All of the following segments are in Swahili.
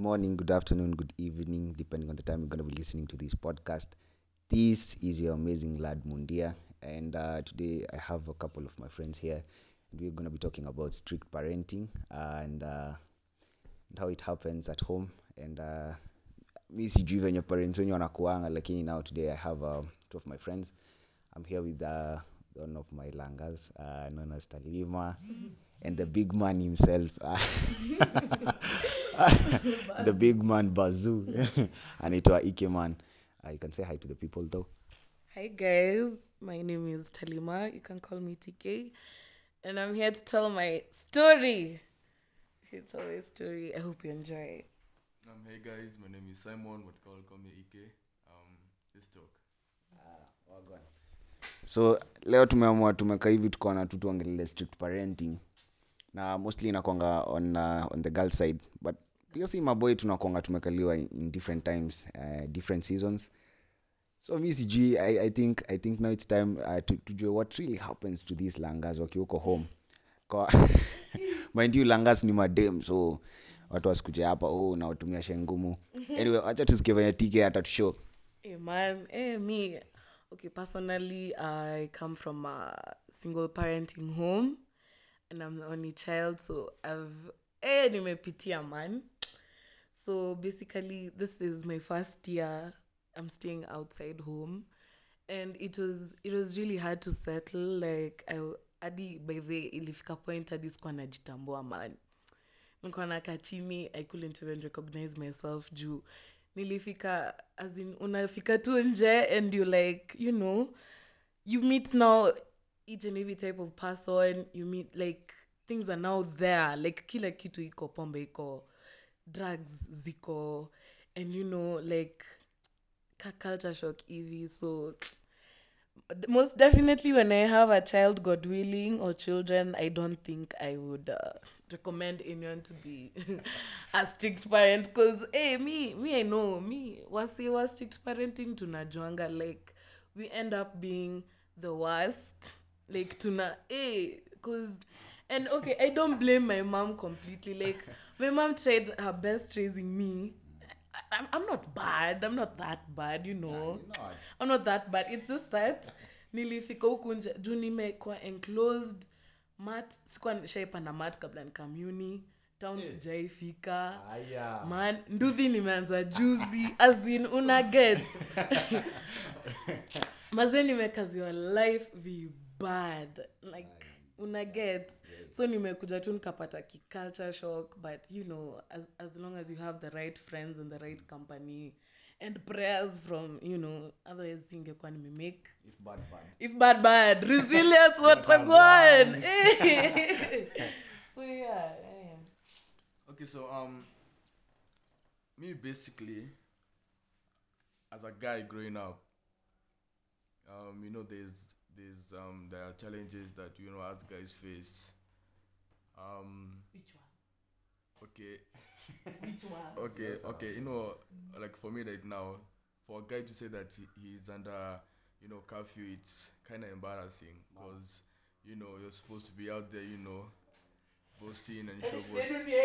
morning, good afternoon, good evening, depending on the time you're going to be listening to this podcast. This is your amazing lad Mundia, and uh, today I have a couple of my friends here, and we're going to be talking about strict parenting and, uh, and how it happens at home. And uh, mi sijui venye parents wenye wanakuanga lakini now today i have uh, two of my friends i'm here with uh, one of my langas uh, known as talima and the big man himself the big man bazoo anaitwa ikeman uh, you can say hi to the people though Hi guys, my name is Talima. You can call me TK, and I'm here to tell my story. it's always story. I hope you enjoy. it. Um, hey guys, my name is Simon, what call call me Ike. Um, let's talk. so leo tumeamua tumeka hivi tukaona tu tuongelele strict parenting na mostly inakwanga on, uh, on the girl side. But pia si maboy tunakwanga tumekaliwa in different times uh, different seasons. So mi sijui I, i think i think now it's time uh, to, tujue what really happens to these langas wakiuko home. Mind you langas ni madem so watu wasikuja hapa oh nawatumia shengumu. Anyway wacha tusikie venye tk hata tushow Hey man, hey me. Okay, personally, I come from a single parenting home, and I'm the only child, so I've eh nimepitia man. So basically, this is my first year. I'm staying outside home, and it was it was really hard to settle. Like I hadi by the ilifika point hadi sikuwa najitambua man nilikuwa nakaa chini i couldn't even recognize myself juu nilifika as in unafika tu nje and you like you know you meet now each and every type of person you meet like things are now there. Like kila kitu iko pombe iko drugs ziko and you know like ka culture shock hivi so most definitely when i have a child god willing or children i don't think i would uh, recommend anyone to be a strict parent. Because hey me me i know me wasi was strict parenting tunajuanga like we end up being the worst like tuna hey because and okay i don't blame my mom completely. Like my mom tried her best raising me. I- I'm, I'm not bad. I'm not that bad, you know. I'm not that bad. It's just that nilifika huku nje juu nimekuwa enclosed mat sikuwa shaipanda mat kabla nikamuni town sijaifika. Man nduthi nimeanza juzi asin una get. Mazee nimekaziwa life vibad like una get. So nimekuja tu nikapata kiculture shock but you know as, as long as you have the right friends and the right company and prayers from you know otherwise singekuwa nimemake. If bad bad. Resilience watagwan so yeah, yeah. Okay, so um, me basically, as a guy growing up, um, you know, there's there's um there are challenges that you know as guys face. Um, which one okay, which one okay, okay. You know, like for me right now, for a guy to say that he, he's under you know curfew, it's kind of embarrassing because you know you're supposed to be out there, you know, boasting and showboating.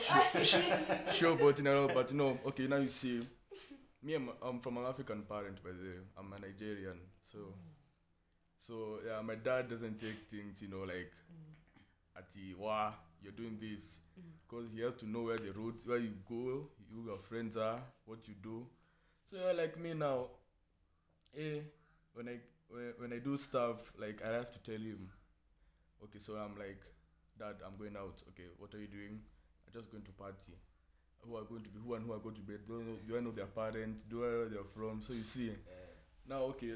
showboating and all, but you know, okay, now you see, me, I'm, I'm from an African parent, by the way. I'm a Nigerian, so, so yeah, my dad doesn't take things, you know, like, at the wow, you're doing this, because he has to know where the roads, where you go, who your friends are, what you do. So yeah, like me now, eh, when I when, when I do stuff, like I have to tell him, okay, so I'm like, Dad, I'm going out. Okay, what are you doing? I'm just going to party. Who are going to be who and who are going to be? Do I know, do I know their parents? Do I know where they're from? So you see, now okay.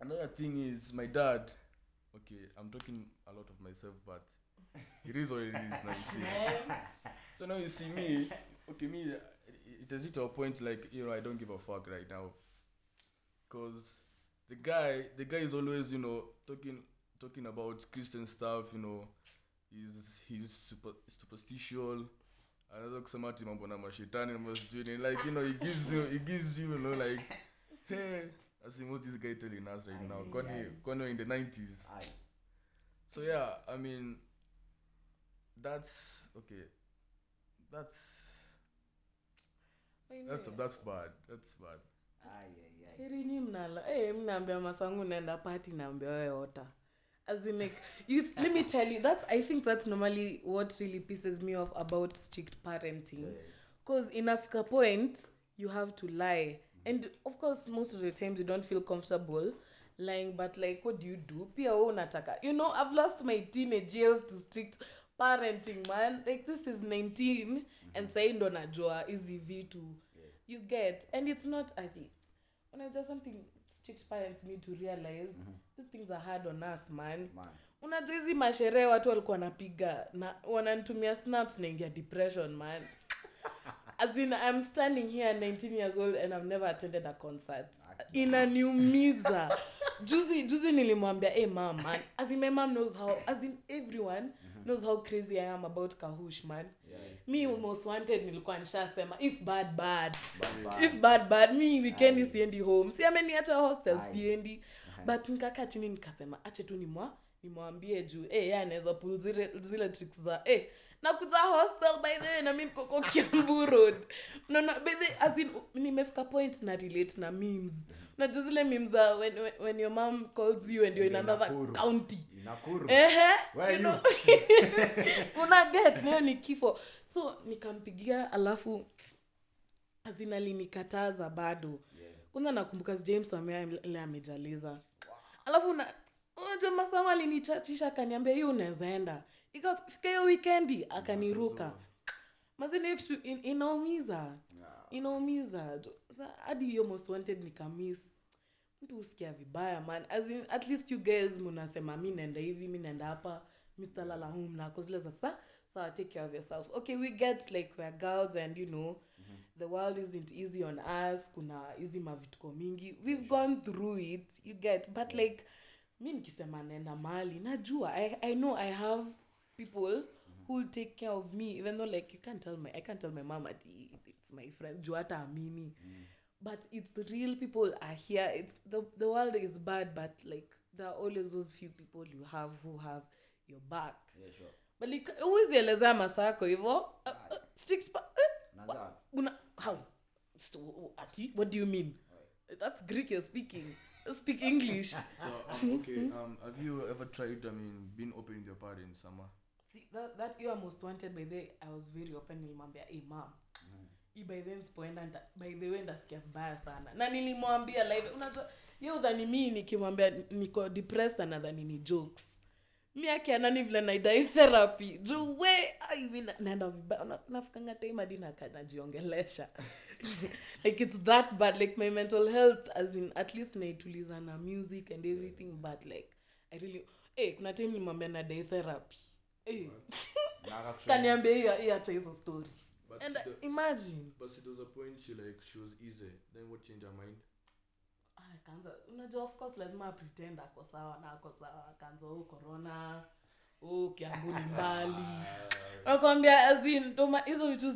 Another thing is my dad. Okay, I'm talking a lot of myself, but it is what it is. Now you see. So now you see me. Okay, me. It has hit a point like you know I don't give a fuck right now, cause the guy, the guy is always you know talking talking about Christian stuff. You know, he's he's super superstitious. anaweza kusema ati mambo na mashetani na masijui like you know he gives you he gives you you know like hey as in what this guy telling us right now? Kwani kwani in the 90s so yeah i mean that's okay. That's That's that's bad. That's bad. Ay, ay, ay. heri ni mnala eh, hey, mnaambia masangu naenda pati naambia wewe ota as in like you let me tell you that's i think that's normally what really pisses me off about strict parenting. Because inafika point you have to lie and of course most of the times you don't feel comfortable lying but like what do you do? Pia we unataka. You know i've lost my teenage years to strict parenting man. Like this is 19 and sai ndo najua hizi vitu. You get. And it's not ati unajua something strict parents need to realize. These things are hard on us man. Man. unajua hizi masherehe watu walikuwa wanapiga na wananitumia snaps naingia depression man as in i'm standing here 19 years old and i've never attended a concert. Inaniumiza. Juzi juzi nilimwambia hey mam man. As in my mom knows how as in everyone knows how crazy i am about kahush man. Me most wanted nilikuwa nishasema if bad bad. If bad bad mi wikendi siendi home. Si ameniacha hostel Aye. siendi. But nikakaa chini nikasema ache tu nimwa nimwambie juu eh yeye anaweza pul zile, zile tricks za eh nakuja hostel by the way na mi mkoko kiambu road. Unaona by the as in nimefika point na relate na memes. Unajua zile memes za when, when, when your mom calls you and you're in another Nakuru. county. Ehe you know. Una get nayo ni kifo. So nikampigia alafu azin alinikataza bado. Kwanza nakumbuka james amea ile amejaliza. Alafu unajua masamu alinichachisha akaniambia hii unawezaenda ikafika hiyo wikendi akaniruka. Mazini in, inaumiza. Inaumiza. Hadi hiyo most wanted nikamis mtu husikia vibaya man. As in, at least you guys munasema mi naenda hivi mi naenda hapa mistalala home nako zile za sa sawa take care of yourself. Okay we get like we're girls and you know the world isn't easy on us. Kuna hizi mavituko mingi. We've gone through it you get. But like mi nikisema naenda mali najua I, i know i have people who will take care of me even though like you can't tell my i can't tell my mom at it's my friend juata amini. Mm. but it's the real people are here. It's the, the world is bad but like there are always those few people you have who have your back. Yeah, sure. but like huwezi elezea masako hivo una how? So, ati? What do you mean? That's greek you're speaking. Speak english. So um, okay, um, have you ever tried? I mean, being open with your parents, Sama? See, that, that year most wanted by the i was very open nilimwambia hey mam i by then sipoenda nita- by the way ndasikia vibaya sana. Na nilimwambia live unajua ye udhani mi nikimwambia niko depressed anadhani ni jokes. Mi anani vile naidai therapy. Juu we ai, mi na- naenda vibaya. Na- nafikanga time hadi naka- najiongelesha. Like it's that bad. Like my mental health as in at least naituliza na music and everything but like i really hey, kuna time nimwambia nadai therapy hey. Kaniambia hiyo hiyo hata hizo story. But and uh, imagine. But it was a point she like she was easy. Then what changed her mind? Ah, akaanza unajua of course lazima pretend ako sawa na ako sawa. Akaanza oh corona. Oh kiambu ni mbali. Nakwambia azin doma hizo vitu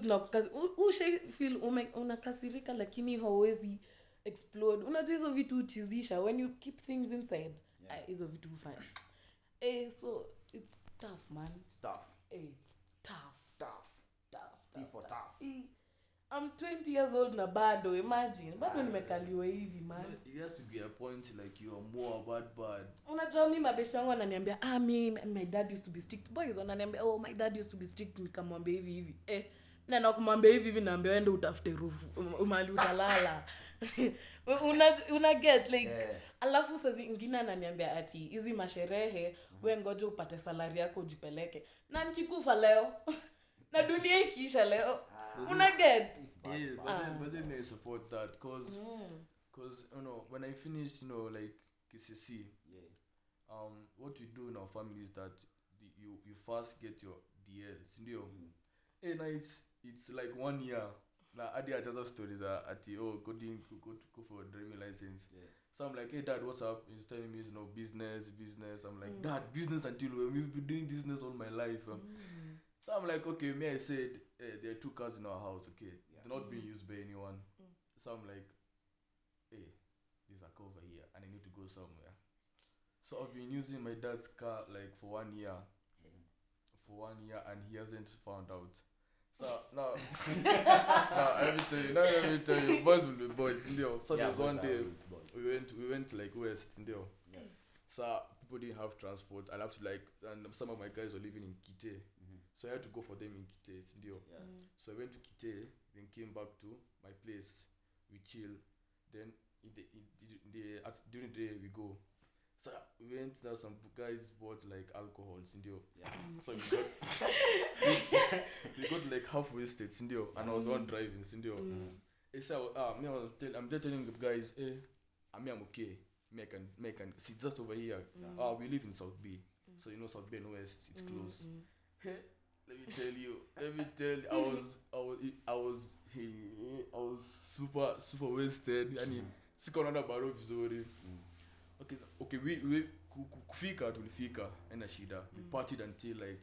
feel unakasirika lakini hauwezi explode. Unajua hizo vitu uchizisha when you keep things inside ah, hizo vitu hufanya. Eh, so it's tough man It's tough. Hey, it's tough Tough. tough, T for tough. tough. I'm 20 years old na bado imagine bado nimekaliwa hivi man It has to be a point like you are more bad, bad. unajua mi mabeshi wangu ananiambia ah, mi my dad used to be strict boys wananiambia oh my dad used to be strict nikamwambia hivi hivi eh na kumwambia hivi hivi naambia wende utafute rufu um- mali utalala una, una get like Yeah. alafu saa zingine ananiambia ati hizi masherehe we ngoja upate salari yako ujipeleke. Na nikikufa leo na dunia ikiisha leo una get. Yeah, but Ah. then, but then I support that cause, cause you know when I finish, you know, like KCC, Yeah. um, what we do in our family is that the, you you first get your dl sindio Eh, na it's it's like one year. Na hadi achaza stories are at oh go doing go, go, go for a driving license. Yeah. So I'm like, hey dad, what's up? He's telling me, you know, business, business. I'm like, dad, business until when we've been doing business all my life. Um, So I'm like, okay, me, I said, eh, there are two cars in our house, okay? They're not being used by anyone. So I'm like, hey, there's a car over here and I need to go somewhere. So I've been using my dad's car like for one year. For one year and he hasn't found out. So now, now every tell you. Now let me tell you. Boys will be boys, ndio. So Yeah, there was one day we went we went like west, ndio. Yeah. So people didn't have transport. I'll have to like and some of my guys were living in Kite. Mhm. So I had to go for them in Kite, ndio. Yeah. So I went to Kite, then came back to my place. We chill. Then in the, in the, in the at, during the day we go. So we went now some guys bought like alcohol, ndio. Yeah. So we got we got like half wasted, ndio, and I was the one driving, ndio. Mm. Eh, so ah, me I was tell, I'm just telling the guys, eh, I mean I'm okay. Me I can, me I can. See, just over here. Mm. Ah, we live in South Bay, so you know South Bay and West, it's Mm, close. mm. Hey, let me tell you, let me tell you, I was, I was, I was, hey, I was super, super wasted. Yani, siko naona baro vizuri. Mm. Okay, okay, we, we, ku- ku- kufika tulifika, ena shida. We Mm. partied until like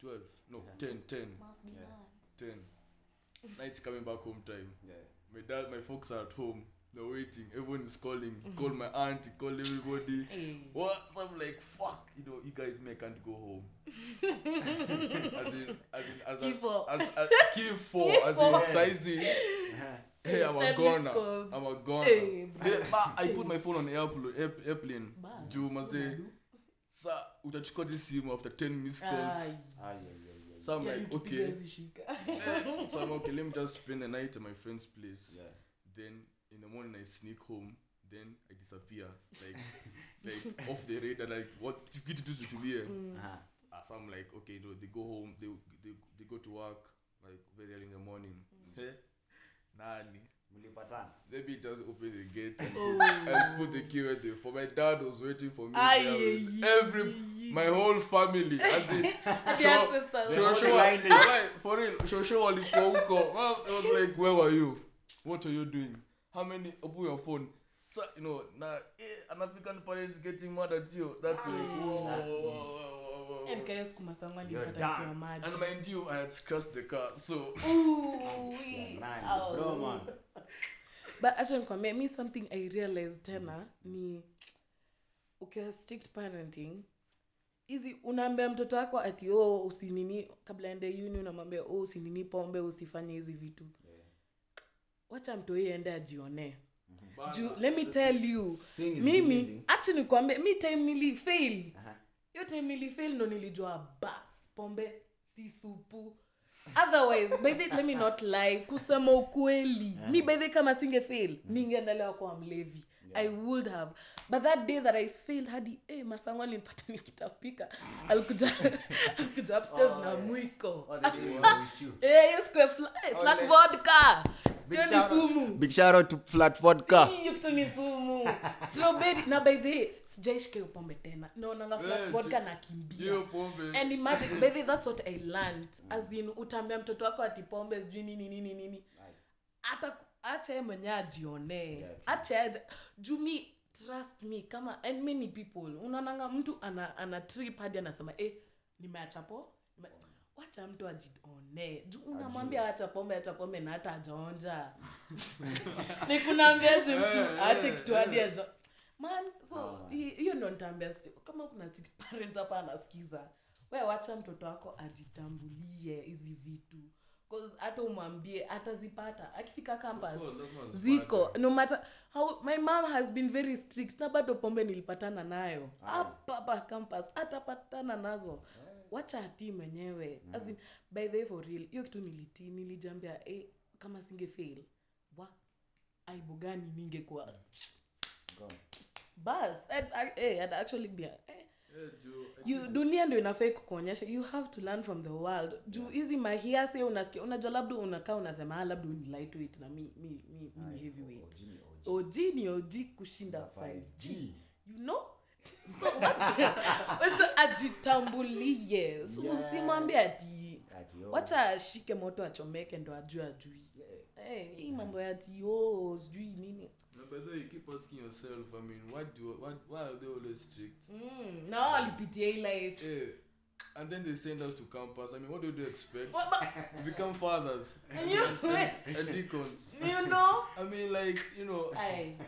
12, no, Yeah. 10, 10, Must Yeah. 10. Nights coming back home time. Yeah. My dad, my folks are at home. They're waiting. Everyone is calling. He called my aunt. He called everybody. Hey. What? So I'm like, fuck. You know, you guys may can't go home. as in, as in, as in, four. as, as key four, as in sizing. Hey, I'm a goner. I'm a goner. Hey, Hey, I put my phone on airplane. Airplane. Juu maze. Sa utachukua this simu after 10 missed calls. Ay, Ah, yeah, yeah, yeah. So I'm yeah, like, okay. Eh, so I'm okay. Let me just spend the night at my friend's place. Yeah. then in the morning I sneak home, then I disappear, like like off the radar, like what kitu tu tutulie. Mm. Uh-huh. Ah, So I'm like, okay, no, they go home, they they they go to work like very early in the morning. Hey, nani? Mlipatana. Let me just open the gate and, Oh. and put the key right there. For my dad was waiting for me. Ay, there every ay. my whole family, as in The ancestors. show whole show lineage. like, for real show show walikuwa huko well, it was like where were you what are you doing how many open your phone so you know now eh, an african parents getting mad at you that's like Ay. whoa, That's whoa, it. whoa, whoa, siku masangwa You're nilipata done. nikiwa maji. and mind you i had scratched the car so. Yeah, man. but acha nikwambie mi something i realized tena ni ukiwa strict parenting hizi unaambia mtoto wako ati oh usinini kabla ende uni unamwambia oh usinini pombe usifanye hizi vitu. Wacha mtoi ende ajionee. Juu let me tell you mimi believing. nikwambia mi time nilifail Aha. Hiyo time nilifail ndo nilijua bas pombe si supu. Otherwise by the let me not lie kusema ukweli mi by the kama singe fail ningeendelewa kuwa mlevi i would have. But that day that i failed hadi hey, masangu alinipata nikitapika. Alikuja alikuja upstairs Oh, na yeah. you. Eh, hiyo siku ya eh, flat vodka. Hiyo ni sumu. Big shout out to Flat Vodka. hiyo kitu ni sumu. Strawberry. Na by the way, sijaishika hiyo pombe tena. Naonanga flat Eh, vodka ju- nakimbia. and imagine by the way, that's what i learned. As in utaambia mtoto wako ati pombe sijui nini nini nini. Hata acha ye mwenyewe ajionee. Yeah, acha trust me kama and many people. Unaonanga mtu ana, ana trip hadi anasema eh, nimeacha po nime... wacha mtu ajionee. Juu unamwambia acha pombe acha pombe na hata ajaonja nikunaambia je mtu aache kitu hadi ajo man so hiyo ndo nitaambia kama kuna parent hapa anasikiza we wacha mtoto wako ajitambulie hizi vitu hata umwambie atazipata. Akifika campus ziko. no matter how my mom has been very strict. Na bado pombe nilipatana nayo. Hapa hapa campus atapatana nazo. Wacha atii mwenyewe. As in, by the way for real hiyo kitu nilitii nilijambia eh, kama singe fail wa aibu gani ningekuwa? Bas I'd, I, eh, I'd actually be eh, Eh, you dunia ndio inafai kukuonyesha. You have to learn from the world. Juu hizi mahiasi unasikia. Unajua labda unakaa unasema ah, labda ni lightweight na mi, mi, mi, mi ni heavyweight. Og ni og kushinda 5g you know? So wacha wacha ajitambulie. So Yeah. usimwambie ati Ati, oh. wacha ashike moto achomeke ndo ajue ajui Eh, hii mambo ya ati oh, sijui nini. No, by the way you keep asking yourself i mean why do why, why are they always strict? Mm, na wao walipitia hii life. Eh and then they send us to campus. I mean what do they expect? What, but, become fathers. And you, and deacons. You know? I mean like you know Aye.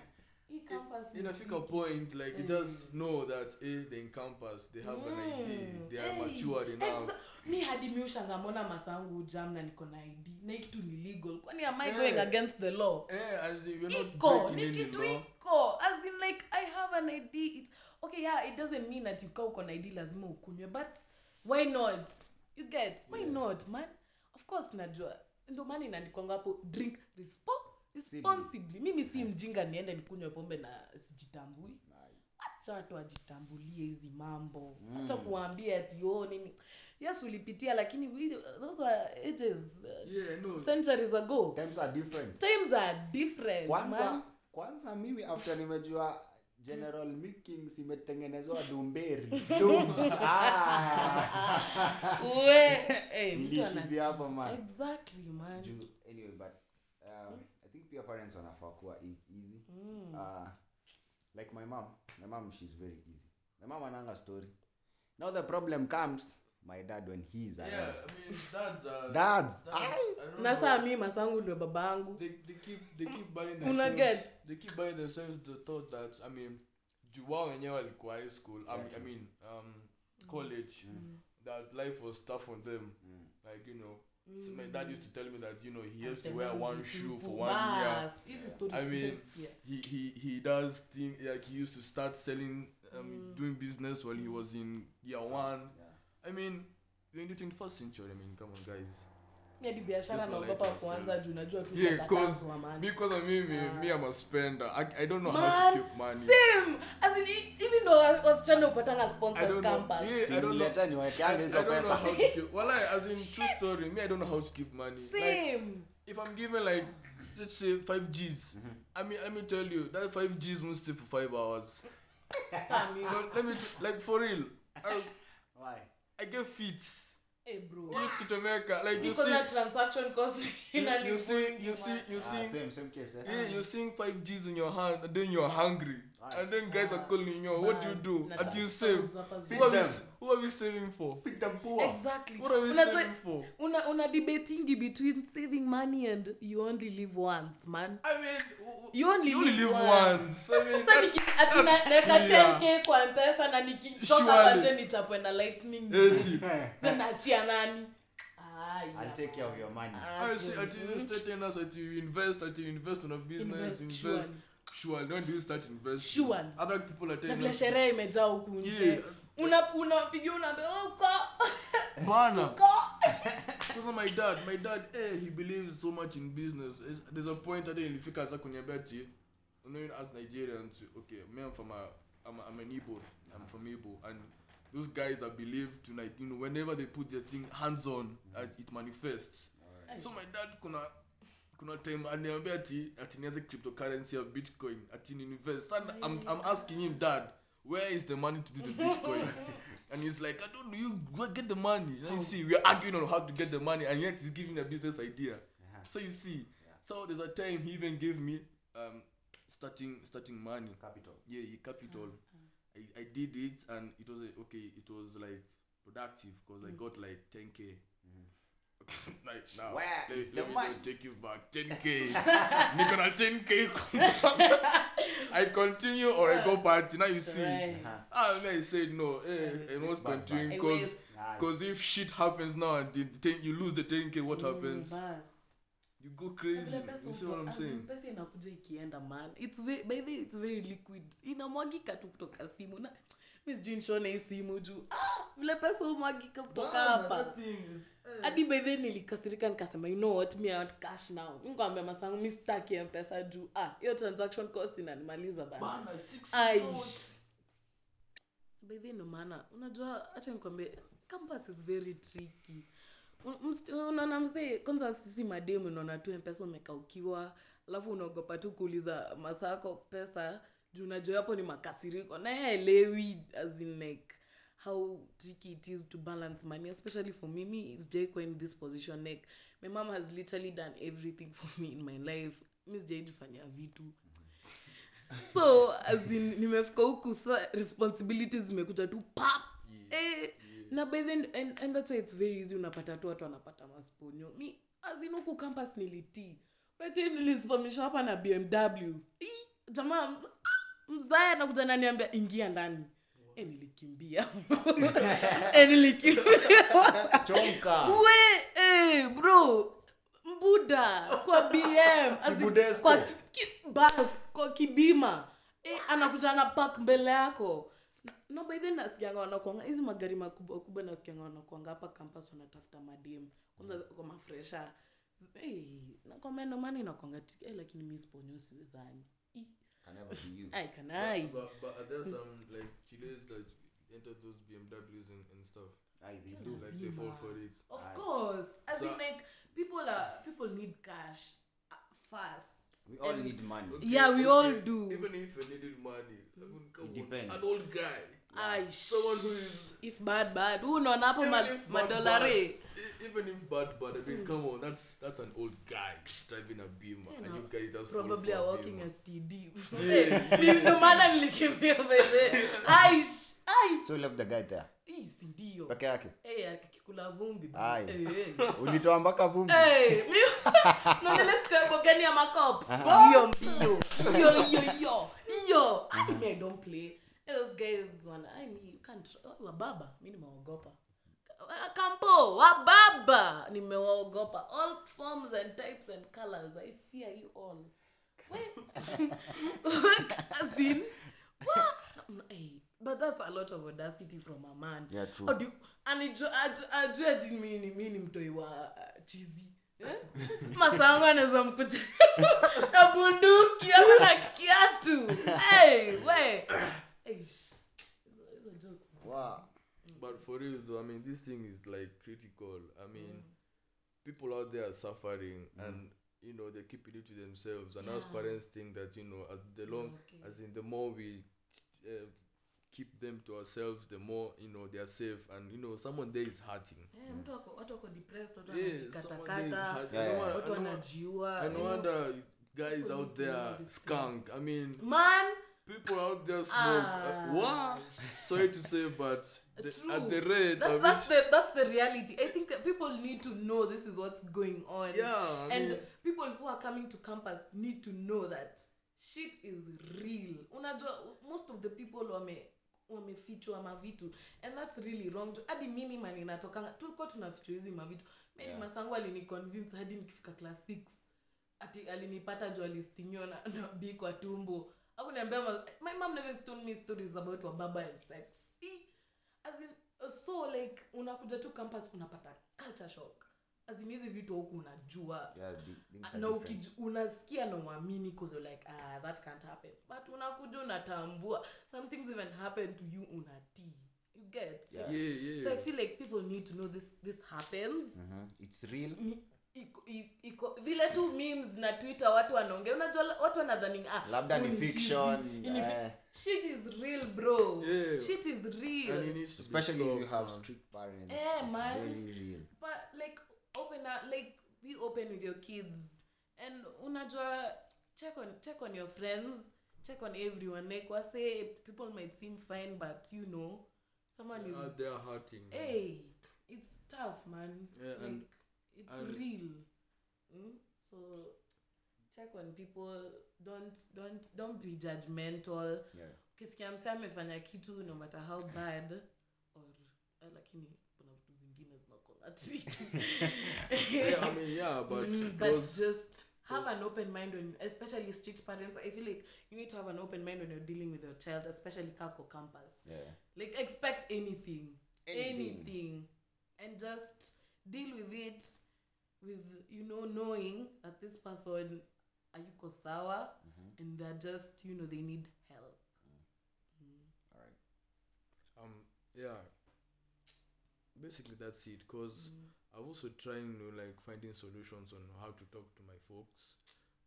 hii campus ni inafika point like you just know that eh, they in campus they have an id they are Hey, matured enough. exa- mi hadi mi ushangamona masangu jam na niko na id na hii kitu ni legal. Kwani am i Eh. going against the law? Eh, as in, you're not iko breaking ni any kitu law. iko. As in like i have an id it, okay yeah it doesn't mean that ukaa uko na id lazima ukunywe but why not? You get why not man? Of course najua. Ndo maana inaandikwa hapo drink respo responsibly. mimi si mjinga niende nikunywe pombe na sijitambui acha watu wajitambulie hizi mambo. Hata kuwaambia ati oh nini? Yes ulipitia lakini we, those were ages uh, yeah no. centuries ago. Times are different. Times are different man. kwanza kwanza mimi after nimejua general meetings imetengenezwa dumberi. Ah. hapo man exactly man. Ju, anyway but um, i think pia parents wanafaa kuwa easy. Mm. uh, like my mom my mom she's very easy my mom ananga story. Now the problem comes my dad when he's around yeah i mean dads are Dads, dads I don't na know. saa mi masangu ndio babangu. They, they keep they keep buying themselves get? they keep buying themselves the thought that I mean juu wao wenyewe walikuwa high school I, mean- I mean um college that life was tough on them. Like you know so my dad used to tell me that you know he has to wear one shoe for one year. Bas, I mean, yeah. he he he does thing like he used to start selling um doing business while he was in year one. I mean we're in the 21st century I mean come on guys Mi hadi biashara naogopa kuanza juu najua tu yeah cause because of me me, me I'm a spender I, I don't know how to keep money same as in hi- hivi ndo wa- wasichana upatanga I sponsors campus Yeah, I don't know. simleta I, hizo pesa how to keep. Well, as in true story, me, I don't know how to keep money. Like, if I'm given like, let's say five G's, I mean, let me tell you that five G's won't stay for five hours. No, let me t- like for real. I, Why? I get feet. Eh, bro. You to like you see, transaction cost you, you see, you see, man. you Ah, same same case eh? Yeah, seeing five G's in your hand, and then you're hungry, and then guys uh, are calling you. What do you do? na you save. Who are, we, who are we saving for? Pick them poor. exactly What are we una saving for? una una debating between saving money and you only live once man I mean, You only you only live live once. once. I mean, Sasa that's- niki- ati na- that's naeka clear. 10k kwa mpesa na nikitoka pate nichapwe lightning Eti. Sasa naachia nani I'll take care of your money. Ah, I see. Until you start telling us that you invest, until you invest in a business, Invest, invest. Sure. When do you start investing? Surely. Other people are na vile sherehe imejaa huku nje Yeah. Una- unapigia unaambia "Oh, uko Bana. Because my dad, my dad, eh, he believes so much in business. There's a point hata nilifika sasa kuniambia ati, you know, as Nigerians, okay, me I'm from a, I'm, I'm an Igbo, I'm from Igbo, and those guys are believed to like, you know, whenever they put their thing hands on, as it manifests. right. So my dad kuna kuna time aniambia ati ati nianze cryptocurrency ya bitcoin. Ati ni invest Sasa I'm, I'm asking him dad where is the money to do the bitcoin? And he's like i don't know you get the money. And you see we're arguing on how to get the money and yet he's giving a business idea. So you see so there's a time he even gave me um starting starting money. Capital. yeah capital. Uh-huh, uh-huh. I, I did it and it was a, okay it was like productive because i mm. got like 10k like now Where let, is let the me money? not take you back. 10k niko na 10k i continue or i go party. Now you see. Right. ah man I said no. Eh, I must Back, continue back. because because if shit happens now and the, the 10, you lose the 10k what happens? you go crazy. You see what i'm saying? pesa inakuja ikienda man it's very, by the way, it's very liquid. Inamwagika tu kutoka simu na mi sijui nishone hii simu juu. Ah, vile pesa umwagika kutoka hapa. hadi by the nilikasirika nikasema you know what? Me I want cash now. Nikwambia masangu mi sitaki mpesa juu. Ah hiyo transaction cost inanimaliza bana. Aish. by ndo maana unajua hata nikwambie campus is very tricky. Unaona mzee kwanza sisi mademu unaona tu mpesa umekaukiwa alafu unaogopa tu kuuliza masako pesa juu unajua hapo ni makasiriko. As in like how tricky it is to balance money especially for mimi me in this position like my mom has literally done everything for me in my life. Mi sijaijifanyia vitu. So as in nimefika huku sa responsibilities zimekuja tu pap! Eh, na by then and, and that's why it's very easy unapata tu watu wanapata masponyo. Mi as in huku campus nilitii. Nilisimamishwa hapa na bmw jamaa mzae anakuja naniambia ingia ndani. E, nilikimbia. E, nilikimbia. We eh, bro mbuda kwa bm kwa ki, ki, bas kwa kibima. E, anakuja na pak mbele yako. No by then nasikianga wanakwanga hizi magari makubwa kubwa nasikianga wanakwanga hapa campus wanatafuta madem kwanza kwa mafresha hey, nakwambia ndo maana inakwanga eh, lakini mi siponyo siwezani Can never be you. ai kanai But, but are there some like chiles that enter those BMWs and, and stuff? Aye, they do. Like they fall for it. of course as in So- like people are people need cash uh, fast We all And- need money. Yeah, we all do. Even if you needed money, I mean, come It on, depends. An old guy. Ai, Someone who is if bad bad. Who unaona hapo even ma- if bad, madolari? Bad, e- even if bad, bad. I mean, come on, that's that's an old guy driving a Beamer, and you guys just fall probably are Beamer. as td ndo maana nilikimbia by ai sh- ai So you left the guy there. Ih, ndio. Peke yake. Eh, akikula vumbi Eh, eh. Ulitoa mpaka vumbi. Ya bogani ya macops hiyo hiyo hiyo hiyo hiyo. I don't play those guys wana I mean, you can't oh, wababa mi nimewaogopa. Kampo wababa nimewaogopa. All forms and types and colors i fear you all. As in, what? No, hey, but that's a lot of audacity from a man. Yeah, true. Do mi ni- mtoi wa uh, chizi. Eh? masango anaweza mkuja. Na bunduki ama na kiatu. Hey, we Eish. Hizo- hizo jokes. Wow. But for real though, I mean, this thing is like critical. I mean, people out there are suffering, and you know they keep it to themselves. And us Yeah. parents think that you know, as the long, Okay. as in the more we uh, keep them to ourselves, the more you know they are safe. And you know, someone there is hurting. Eh, mtu wako- watu wako depressed watu Yeah, someone there is wanajikatakata hurting. Yeah, I know yeah. why- watu I wanajiua I no wonder guys out need to know there these skunk. I mean, man people out there smoke. Ah. Uh, what? Sorry to say, but the, True. at the rate that's, that's the that's the reality i think that people need to know this is what's going on yeah, I and mean, people who are coming to campus need to know that shit is real unajua most of the people wame wamefichwa mavitu and that's really wrong hadi mimi mani natokanga tulikuwa tunafichwa hizi mavitu meni Yeah. masangu aliniconvince hadi nikifika class 6 ati alinipata juu alistinyo na, na b kwa tumbo akuniambia ma- my mom never told me stories about wababa and sex. As in, so like unakuja tu campus unapata culture shock. Azin in hizi vitu huku unajua. Yeah, the na unasikia na uamini cause like ah, that can't happen. But unakuja unatambua some things even happen to you unatii. You get Yeah. yeah, yeah. so i feel like people need to know this this happens. Mhm. It's real. Iko- iko vile tu memes na twitter watu wanaongea unajua watu wanadhani ah, Labda ni fiction, ni eh. shit is real bro Yeah. shit is real Especially if you have strict parents. Eh, it's man. very real. but like open up like be open with your kids and unajua check on check on your friends check on everyone like wase people might seem fine but you know someone is are hurting. man. hey it's tough man Yeah, like and- it's and- real mm? so check on people don't don't don't be judgmental Yeah. ukisikia msee amefanya kitu no matter how bad or eh, lakini kuna vitu zingine zinakonga yeah, I mean, yeah, but Mm, but those, just have an open mind when especially strict parents i feel like you need to have an open mind when you're dealing with your child especially kako campus Yeah. like expect anything Anything. anything and just deal with it with you know knowing that this person ayuko sawa and they're just you know they need help All right. um, yeah. Basically, that's it. Cause Mm. I've also trying to like finding solutions on how to talk to my folks,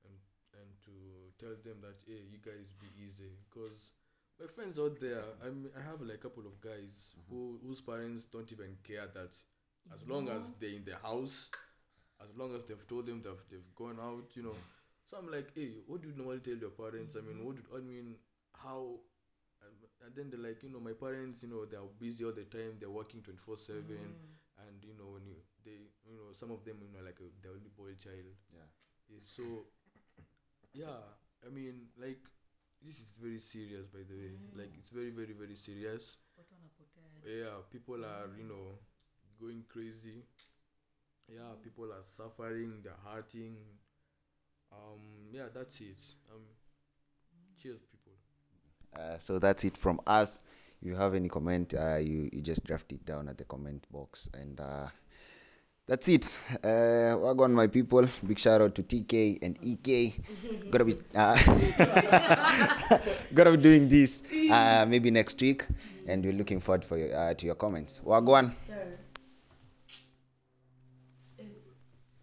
and and to tell them that hey, you guys be easy. Cause my friends out there, I mean, I have like a couple of guys who whose parents don't even care that as long as they're in the house, as long as they've told them that they've gone out, you know. So I'm like, hey, what do you normally tell your parents? I mean, what do, I mean, how? And, and then they're like, you know, my parents, you know, they're busy all the time. They're working twenty four seven, and you know, when you they, you know, some of them, you know, like uh, a, the only boy child. Yeah. Yeah, So, yeah, I mean, like, this is very serious by the way like it's very very very serious yeah people are you know going crazy yeah people are suffering they're hurting um yeah that's it um cheers people Uh, so that's it from us. If you have any comment, uh, you, you just draft it down at the comment box. And uh, that's it. Uh, Wagwan, my people. Big shout out to TK and EK. Gotta be, uh, gotta be doing this uh, maybe next week. And we're looking forward for your, uh, to your comments. Wagwan.